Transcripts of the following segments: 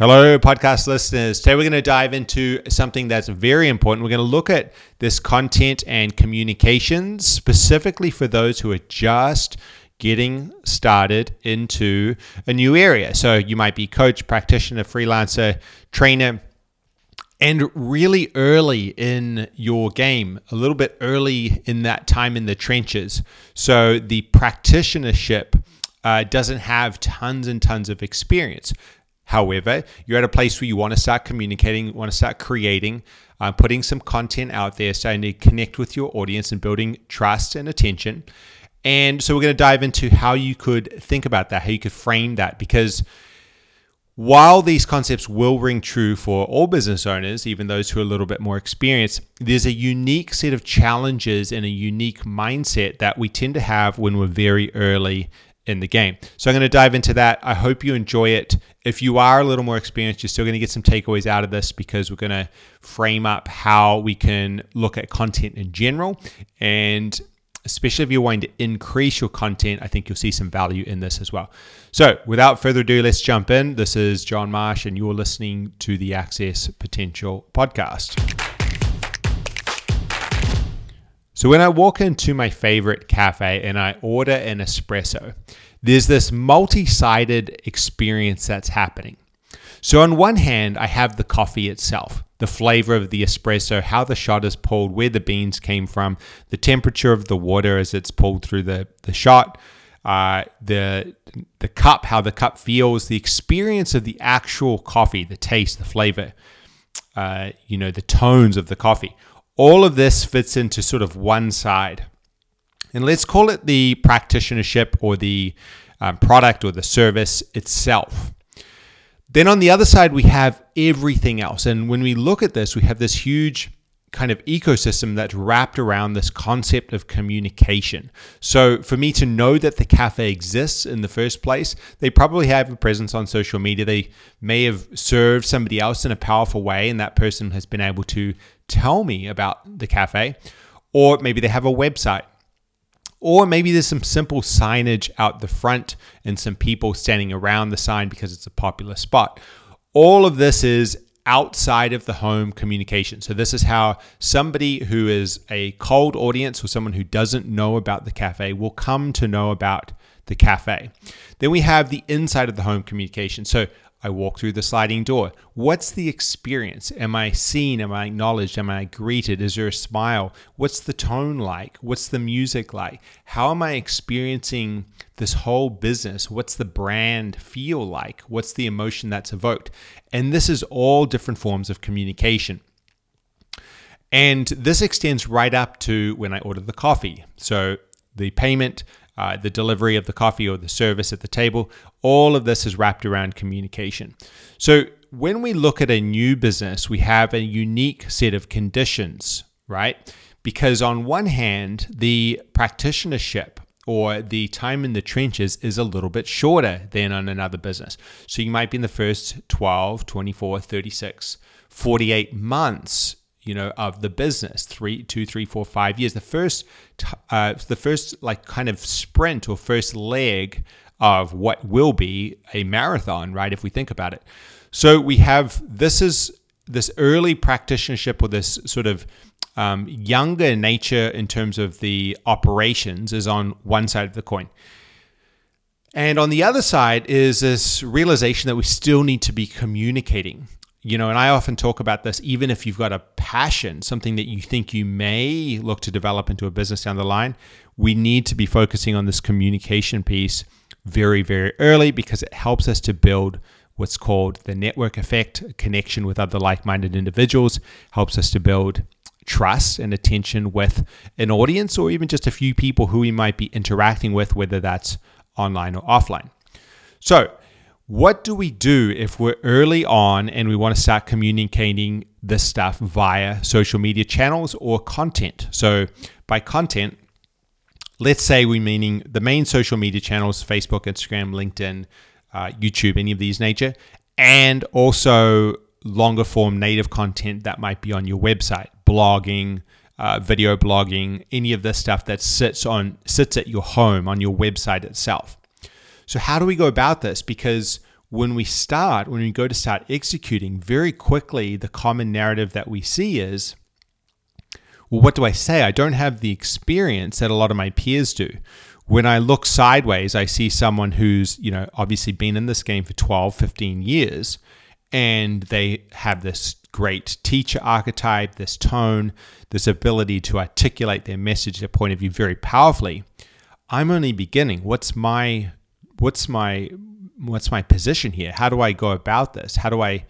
Hello, podcast listeners. Today we're going to dive into something that's very important. We're going to look at this content and communications specifically for those who are just getting started into a new area. So you might be coach, practitioner, freelancer, trainer, and really early in your game, a little bit early in that time in the trenches. So the practitionership uh, doesn't have tons and tons of experience. However, you're at a place where you want to start communicating, you want to start creating, uh, putting some content out there, starting to connect with your audience and building trust and attention. And so we're going to dive into how you could think about that, how you could frame that, because while these concepts will ring true for all business owners, even those who are a little bit more experienced, there's a unique set of challenges and a unique mindset that we tend to have when we're very early in the game. So I'm going to dive into that. I hope you enjoy it. If you are a little more experienced, you're still going to get some takeaways out of this because we're going to frame up how we can look at content in general. And especially if you're wanting to increase your content, I think you'll see some value in this as well. So without further ado, let's jump in. This is John Marsh, and you're listening to the Access Potential podcast. So when I walk into my favorite cafe and I order an espresso, there's this multi sided experience that's happening. So, on one hand, I have the coffee itself, the flavor of the espresso, how the shot is pulled, where the beans came from, the temperature of the water as it's pulled through the, the shot, uh, the, the cup, how the cup feels, the experience of the actual coffee, the taste, the flavor, uh, you know, the tones of the coffee. All of this fits into sort of one side. And let's call it the practitionership or the um, product or the service itself. Then on the other side, we have everything else. And when we look at this, we have this huge kind of ecosystem that's wrapped around this concept of communication. So, for me to know that the cafe exists in the first place, they probably have a presence on social media. They may have served somebody else in a powerful way, and that person has been able to tell me about the cafe. Or maybe they have a website. Or maybe there's some simple signage out the front and some people standing around the sign because it's a popular spot. All of this is outside of the home communication. So, this is how somebody who is a cold audience or someone who doesn't know about the cafe will come to know about the cafe. Then we have the inside of the home communication. So, I walk through the sliding door. What's the experience? Am I seen? Am I acknowledged? Am I greeted? Is there a smile? What's the tone like? What's the music like? How am I experiencing this whole business? What's the brand feel like? What's the emotion that's evoked? And this is all different forms of communication. And this extends right up to when I order the coffee. So the payment, uh, the delivery of the coffee or the service at the table. All of this is wrapped around communication. So when we look at a new business, we have a unique set of conditions, right? Because on one hand, the practitionership or the time in the trenches is a little bit shorter than on another business. So you might be in the first 12, 24, 36, 48 months you know of the business three two three four five years. The first uh, the first like kind of sprint or first leg of what will be a marathon right if we think about it. So we have this is this early practitionership or this sort of um, younger nature in terms of the operations is on one side of the coin. And on the other side is this realization that we still need to be communicating you know, and I often talk about this, even if you've got a passion, something that you think you may look to develop into a business down the line, we need to be focusing on this communication piece very, very early because it helps us to build what's called the network effect, connection with other like minded individuals, helps us to build trust and attention with an audience or even just a few people who we might be interacting with, whether that's online or offline. So, what do we do if we're early on and we want to start communicating this stuff via social media channels or content? So, by content, let's say we're meaning the main social media channels Facebook, Instagram, LinkedIn, uh, YouTube, any of these nature, and also longer form native content that might be on your website, blogging, uh, video blogging, any of this stuff that sits on sits at your home on your website itself. So, how do we go about this? Because when we start, when we go to start executing, very quickly, the common narrative that we see is, well, what do I say? I don't have the experience that a lot of my peers do. When I look sideways, I see someone who's, you know, obviously been in this game for 12, 15 years, and they have this great teacher archetype, this tone, this ability to articulate their message, their point of view very powerfully. I'm only beginning. What's my what's my what's my position here? How do I go about this? How do I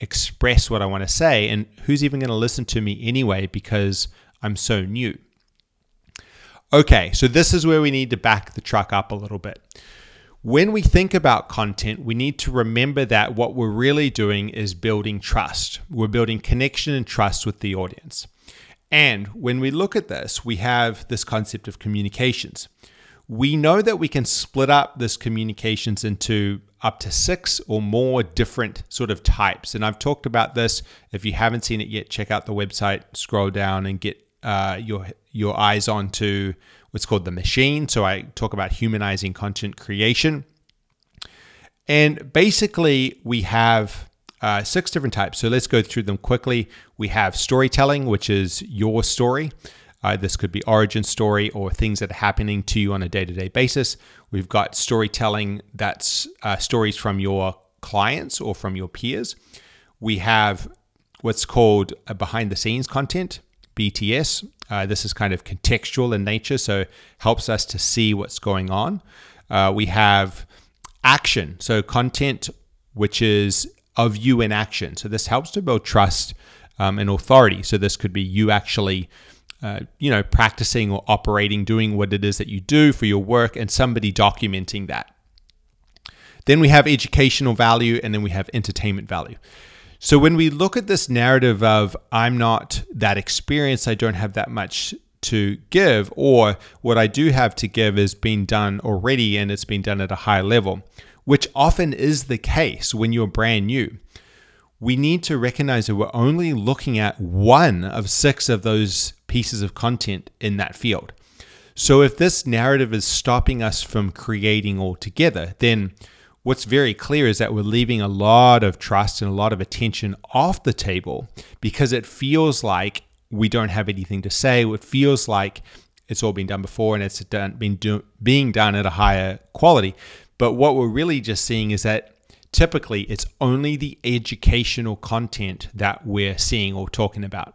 express what I want to say? And who's even going to listen to me anyway because I'm so new? Okay, so this is where we need to back the truck up a little bit. When we think about content, we need to remember that what we're really doing is building trust. We're building connection and trust with the audience. And when we look at this, we have this concept of communications. We know that we can split up this communications into up to six or more different sort of types. And I've talked about this. If you haven't seen it yet, check out the website, scroll down and get uh, your your eyes onto what's called the machine. So I talk about humanizing content creation. And basically, we have uh, six different types. So let's go through them quickly. We have storytelling, which is your story. Uh, this could be origin story or things that are happening to you on a day to day basis. We've got storytelling that's uh, stories from your clients or from your peers. We have what's called behind the scenes content. BTS. Uh, this is kind of contextual in nature, so helps us to see what's going on. Uh, we have action, so content which is of you in action. So this helps to build trust um, and authority. So this could be you actually. Uh, you know, practicing or operating, doing what it is that you do for your work, and somebody documenting that. Then we have educational value, and then we have entertainment value. So when we look at this narrative of I'm not that experienced, I don't have that much to give, or what I do have to give is being done already and it's been done at a high level, which often is the case when you're brand new. We need to recognize that we're only looking at one of six of those pieces of content in that field. So if this narrative is stopping us from creating altogether, then what's very clear is that we're leaving a lot of trust and a lot of attention off the table because it feels like we don't have anything to say. It feels like it's all been done before and it's done, been do, being done at a higher quality. But what we're really just seeing is that typically it's only the educational content that we're seeing or talking about.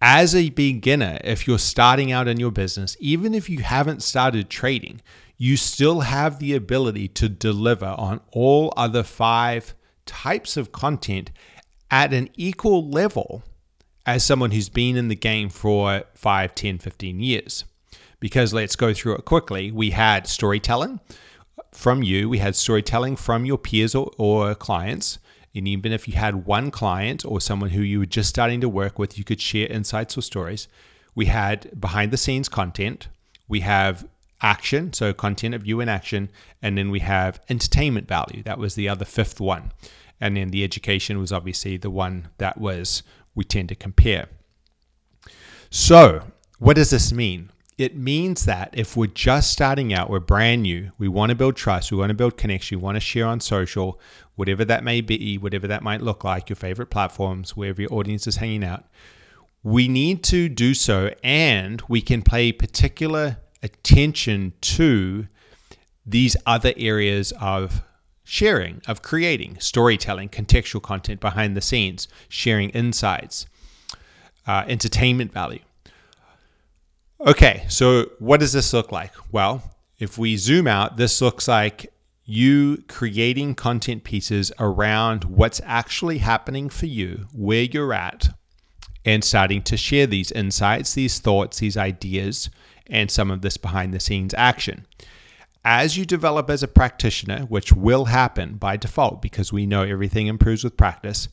As a beginner, if you're starting out in your business, even if you haven't started trading, you still have the ability to deliver on all other five types of content at an equal level as someone who's been in the game for 5, 10, 15 years. Because let's go through it quickly. We had storytelling from you, we had storytelling from your peers or, or clients. And even if you had one client or someone who you were just starting to work with, you could share insights or stories. We had behind the scenes content. We have action, so content of you in action, and then we have entertainment value. That was the other fifth one. And then the education was obviously the one that was we tend to compare. So, what does this mean? It means that if we're just starting out, we're brand new, we want to build trust, we want to build connection, we want to share on social, whatever that may be, whatever that might look like, your favorite platforms, wherever your audience is hanging out, we need to do so and we can pay particular attention to these other areas of sharing, of creating, storytelling, contextual content behind the scenes, sharing insights, uh, entertainment value. Okay, so what does this look like? Well, if we zoom out, this looks like you creating content pieces around what's actually happening for you, where you're at, and starting to share these insights, these thoughts, these ideas and some of this behind the scenes action. As you develop as a practitioner, which will happen by default because we know everything improves with practice,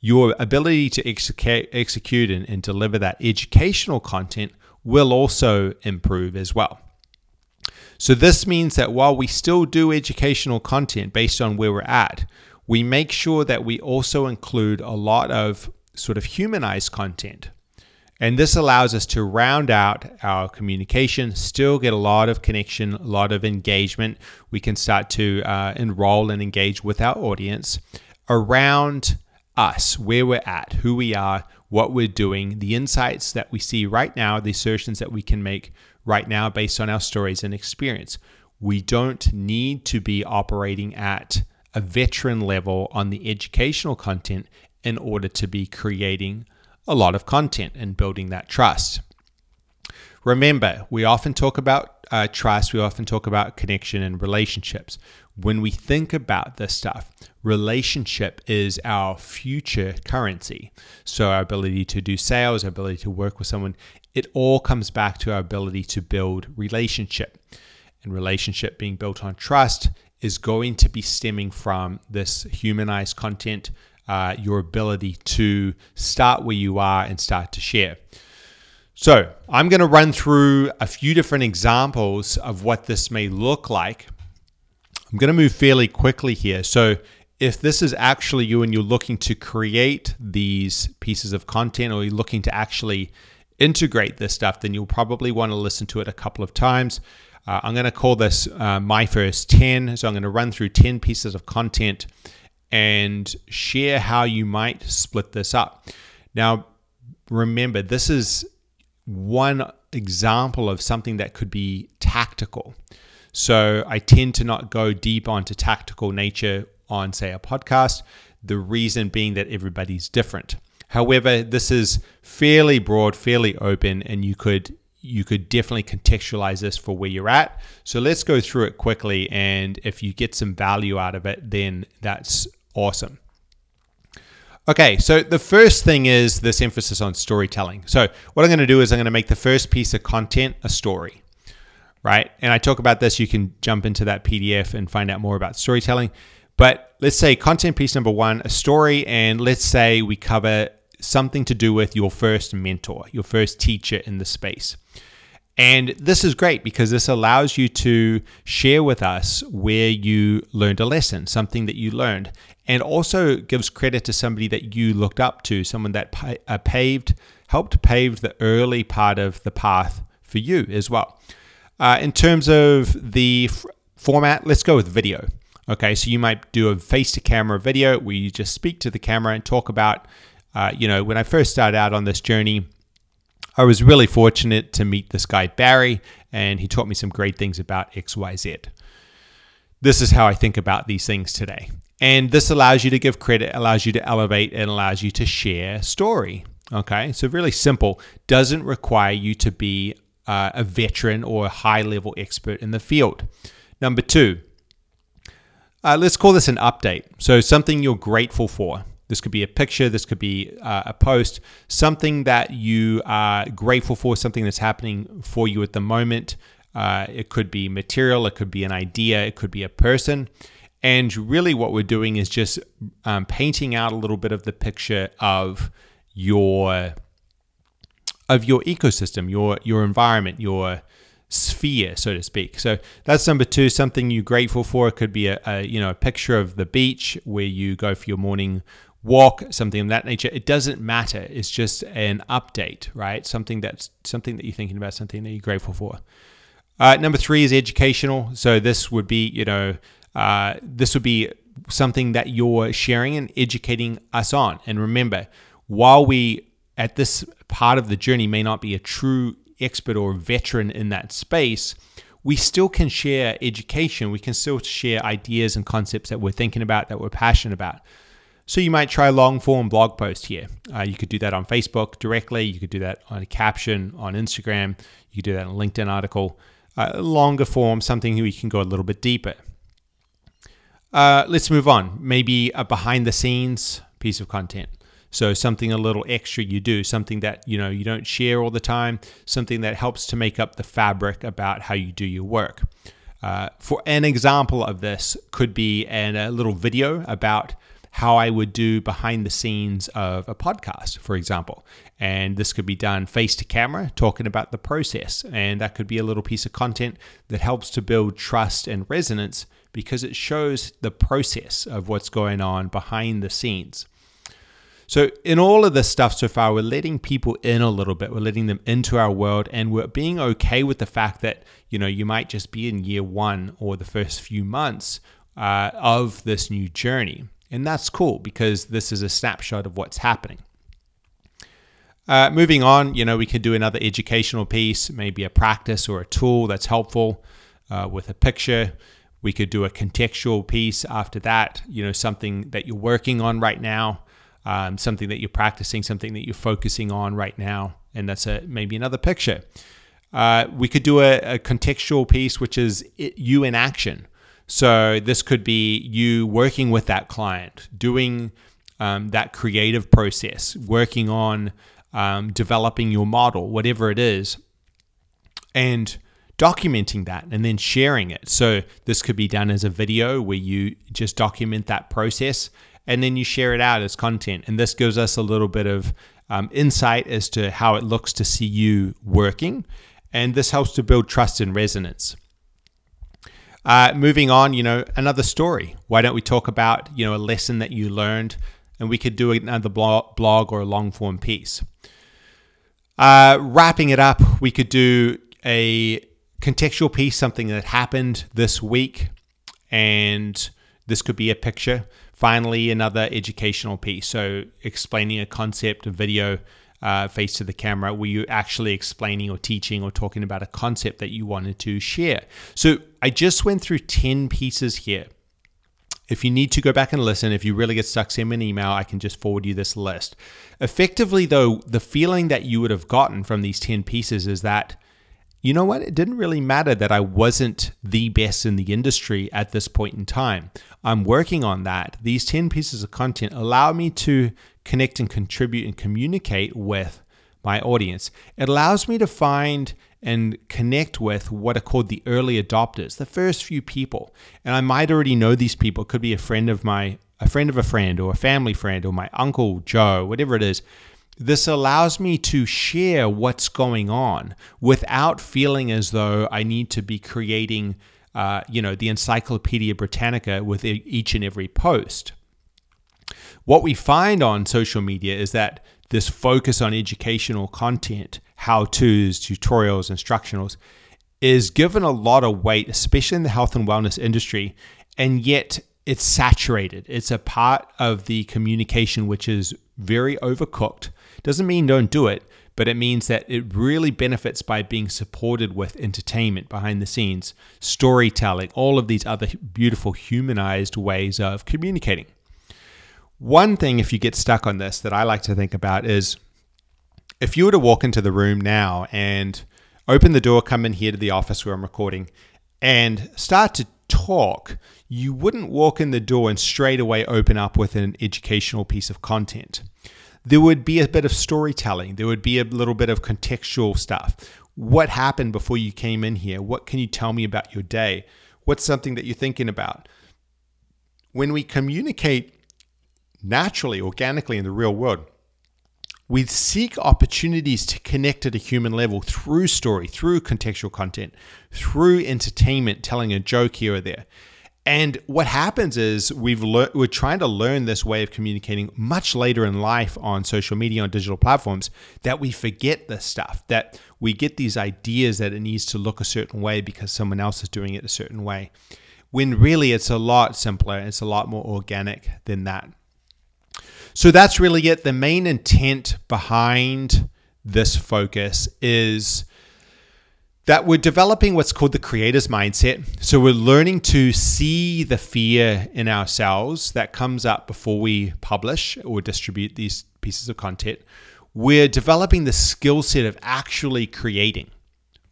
your ability to execute and, and deliver that educational content will also improve as well. So, this means that while we still do educational content based on where we're at, we make sure that we also include a lot of sort of humanized content And this allows us to round out our communication, still get a lot of connection, a lot of engagement. We can start to uh, enroll and engage with our audience around us, where we're at, who we are, what we're doing, the insights that we see right now, the assertions that we can make right now based on our stories and experience. We don't need to be operating at a veteran level on the educational content in order to be creating a lot of content and building that trust. Remember, we often talk about uh, trust, we often talk about connection and relationships. When we think about this stuff, relationship is our future currency. So, our ability to do sales, our ability to work with someone, it all comes back to our ability to build relationship. And relationship being built on trust is going to be stemming from this humanized content, uh, your ability to start where you are and start to share. So, I'm going to run through a few different examples of what this may look like. I'm going to move fairly quickly here. So, if this is actually you and you're looking to create these pieces of content or you're looking to actually integrate this stuff, then you'll probably want to listen to it a couple of times. Uh, I'm going to call this uh, my first 10. So I'm going to run through 10 pieces of content and share how you might split this up. Now, remember, this is one example of something that could be tactical. So I tend to not go deep onto tactical nature on, say, a podcast. The reason being that everybody's different. However, this is fairly broad, fairly open, and you could you could definitely contextualize this for where you're at. So let's go through it quickly. And if you get some value out of it, then that's awesome. Okay, so the first thing is this emphasis on storytelling. So, what I'm going to do is I'm going to make the first piece of content a story, right? And I talk about this. You can jump into that PDF and find out more about storytelling. But let's say content piece number one, a story, and let's say we cover something to do with your first mentor, your first teacher in the space. And this is great because this allows you to share with us where you learned a lesson, something that you learned, and also gives credit to somebody that you looked up to, someone that uh, paved, helped pave the early part of the path for you as well. Uh, in terms of the f- format, let's go with video. Okay, so you might do a face to camera video where you just speak to the camera and talk about uh, you know, when I first started out on this journey, I was really fortunate to meet this guy, Barry, and he taught me some great things about XYZ. This is how I think about these things today. And this allows you to give credit, allows you to elevate, and allows you to share story. Okay, so really simple. Doesn't require you to be uh, a veteran or a high level expert in the field. Number two, uh, let's call this an update. So, something you're grateful for. This could be a picture, this could be uh, a post, something that you are grateful for, something that's happening for you at the moment. Uh, it could be material, it could be an idea, it could be a person. And really, what we're doing is just um, painting out a little bit of the picture of your of your ecosystem, your your environment, your sphere, so to speak. So that's number two. Something you're grateful for. It could be a, a you know a picture of the beach where you go for your morning walk, something of that nature. It doesn't matter. It's just an update, right? Something that's something that you're thinking about, something that you're grateful for. Uh, number three is educational. So this would be, you know, uh, this would be something that you're sharing and educating us on. And remember, while we at this part of the journey may not be a true expert or veteran in that space, we still can share education. We can still share ideas and concepts that we're thinking about, that we're passionate about. So you might try long form blog post here. Uh, you could do that on Facebook directly. You could do that on a caption on Instagram. You could do that in a LinkedIn article. Uh, longer form, something where you can go a little bit deeper. Uh, let's move on. Maybe a behind the scenes piece of content. So something a little extra you do, something that you know you don't share all the time, something that helps to make up the fabric about how you do your work. Uh, for an example of this could be an, a little video about how I would do behind the scenes of a podcast, for example. And this could be done face to camera, talking about the process. And that could be a little piece of content that helps to build trust and resonance because it shows the process of what's going on behind the scenes. So, in all of this stuff so far, we're letting people in a little bit. We're letting them into our world, and we're being okay with the fact that, you know, you might just be in year one or the first few months uh, of this new journey. And that's cool because this is a snapshot of what's happening. Uh, moving on, you know, we could do another educational piece, maybe a practice or a tool that's helpful uh, with a picture. We could do a contextual piece after that, you know, something that you're working on right now, um, something that you're practicing, something that you're focusing on right now, and that's a maybe another picture. Uh, we could do a, a, contextual piece, which is it, you in action. So this could be you working with that client, doing um, that creative process, working on um, developing your model, whatever it is, and documenting that and then sharing it. So this could be done as a video where you just document that process and then you share it out as content. And this gives us a little bit of um, insight as to how it looks to see you working. And this helps to build trust and resonance. Uh, moving on, you know, another story. Why don't we talk about, you know, a lesson that you learned and we could do another blog or a long form piece. Uh, wrapping it up, we could do a contextual piece, something that happened this week, and this could be a picture. Finally, another educational piece. So, explaining a concept, a video uh, face to the camera, were you actually explaining or teaching or talking about a concept that you wanted to share? So, I just went through 10 pieces here. If you need to go back and listen, if you really get stuck, send me an email. I can just forward you this list. Effectively, though, the feeling that you would have gotten from these 10 pieces is that you know what? It didn't really matter that I wasn't the best in the industry at this point in time. I'm working on that. These 10 pieces of content allow me to connect and contribute and communicate with my audience. It allows me to find and connect with what are called the early adopters, the first few people. And I might already know these people. It could be a friend of my a friend of a friend or a family friend or my uncle Joe, whatever it is. This allows me to share what's going on without feeling as though I need to be creating, uh, you know, the Encyclopedia Britannica with each and every post. What we find on social media is that this focus on educational content, how to's, tutorials, instructionals, is given a lot of weight, especially in the health and wellness industry, and yet it's saturated. It's a part of the communication which is very overcooked doesn't mean don't do it, but it means that it really benefits by being supported with entertainment behind the scenes, storytelling, all of these other beautiful humanized ways of communicating. One thing, if you get stuck on this, that I like to think about is if you were to walk into the room now and open the door, come in here to the office where I'm recording, and start to talk, you wouldn't walk in the door and straight away open up with an educational piece of content there would be a bit of storytelling, there would be a little bit of contextual stuff. What happened before you came in here? What can you tell me about your day? What's something that you're thinking about? When we communicate naturally, organically in the real world, we seek opportunities to connect at a human level through story, through contextual content, through entertainment, telling a joke here or there. And what happens is we've le- we're trying to learn this way of communicating much later in life on social media on digital platforms that we forget this stuff that we get these ideas that it needs to look a certain way because someone else is doing it a certain way when really it's a lot simpler it's a lot more organic than that. So that's really it. The main intent behind this focus is that we're developing what's called the creator's mindset. So we're learning to see the fear in ourselves that comes up before we publish or distribute these pieces of content. We're developing the skill set of actually creating,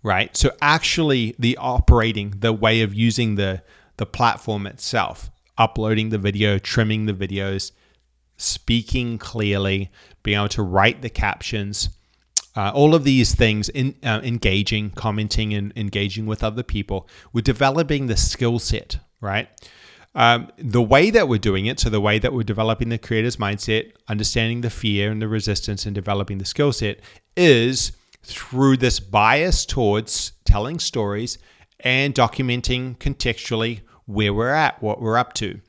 right? So actually the operating, the way of using the the platform itself, uploading the video, trimming the videos, speaking clearly, being able to write the captions, uh, all of these things, in, uh, engaging, commenting, and engaging with other people, we're developing the skill set, right? Um, the way that we're doing it, so the way that we're developing the creator's mindset, understanding the fear and the resistance, and developing the skill set is through this bias towards telling stories and documenting contextually where we're at, what we're up to.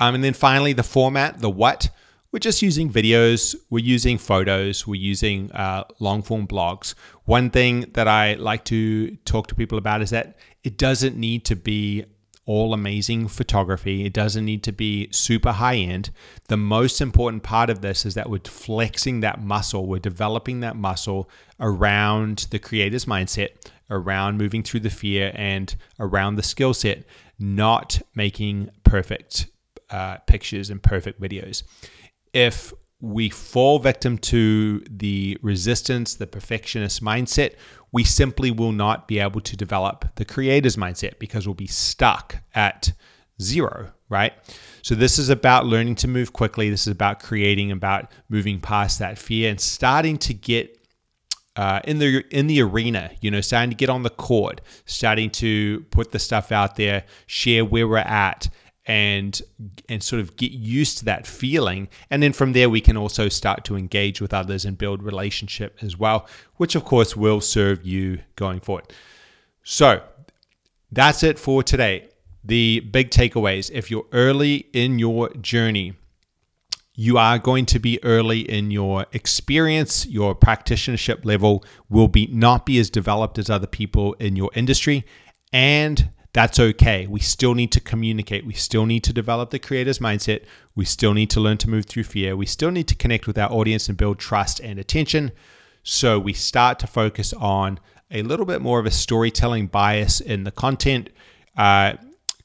Um, and then finally, the format, the what. We're just using videos, we're using photos, we're using uh, long form blogs. One thing that I like to talk to people about is that it doesn't need to be all amazing photography. It doesn't need to be super high end. The most important part of this is that we're flexing that muscle, we're developing that muscle around the creator's mindset, around moving through the fear, and around the skill set, not making perfect uh, pictures and perfect videos. If we fall victim to the resistance, the perfectionist mindset, we simply will not be able to develop the creator's mindset because we'll be stuck at zero, right? So this is about learning to move quickly. This is about creating, about moving past that fear and starting to get uh, in the in the arena, you know, starting to get on the court, starting to put the stuff out there, share where we're at, and and sort of get used to that feeling. And then from there we can also start to engage with others and build relationship as well which of course will serve you going forward. So that's it for today. The big takeaways if you're early in your journey you are going to be early in your experience. Your practitionership level will be not be as developed as other people in your industry. And that's okay. We still need to communicate. We still need to develop the creator's mindset. We still need to learn to move through fear. We still need to connect with our audience and build trust and attention. So we start to focus on a little bit more of a storytelling bias in the content, uh,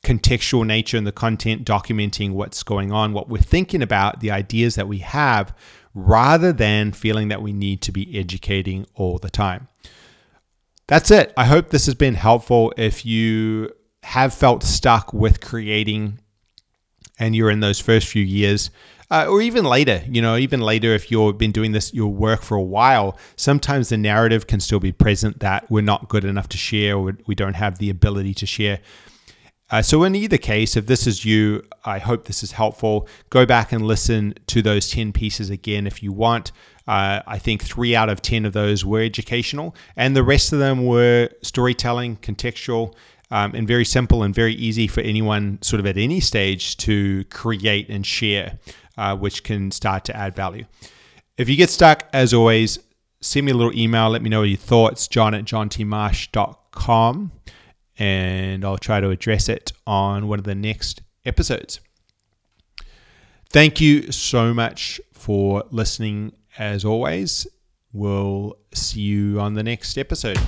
contextual nature in the content, documenting what's going on, what we're thinking about, the ideas that we have, rather than feeling that we need to be educating all the time. That's it. I hope this has been helpful. If you have felt stuck with creating and you're in those first few years, uh, or even later, you know, even later, if you've been doing this, your work for a while, sometimes the narrative can still be present that we're not good enough to share or we don't have the ability to share. Uh, so, in either case, if this is you, I hope this is helpful. Go back and listen to those 10 pieces again if you want. Uh, I think three out of 10 of those were educational, and the rest of them were storytelling, contextual, um, and very simple and very easy for anyone, sort of at any stage, to create and share, uh, which can start to add value. If you get stuck, as always, send me a little email. Let me know your thoughts, john at johntmarsh.com, and I'll try to address it on one of the next episodes. Thank you so much for listening as always, we'll see you on the next episode.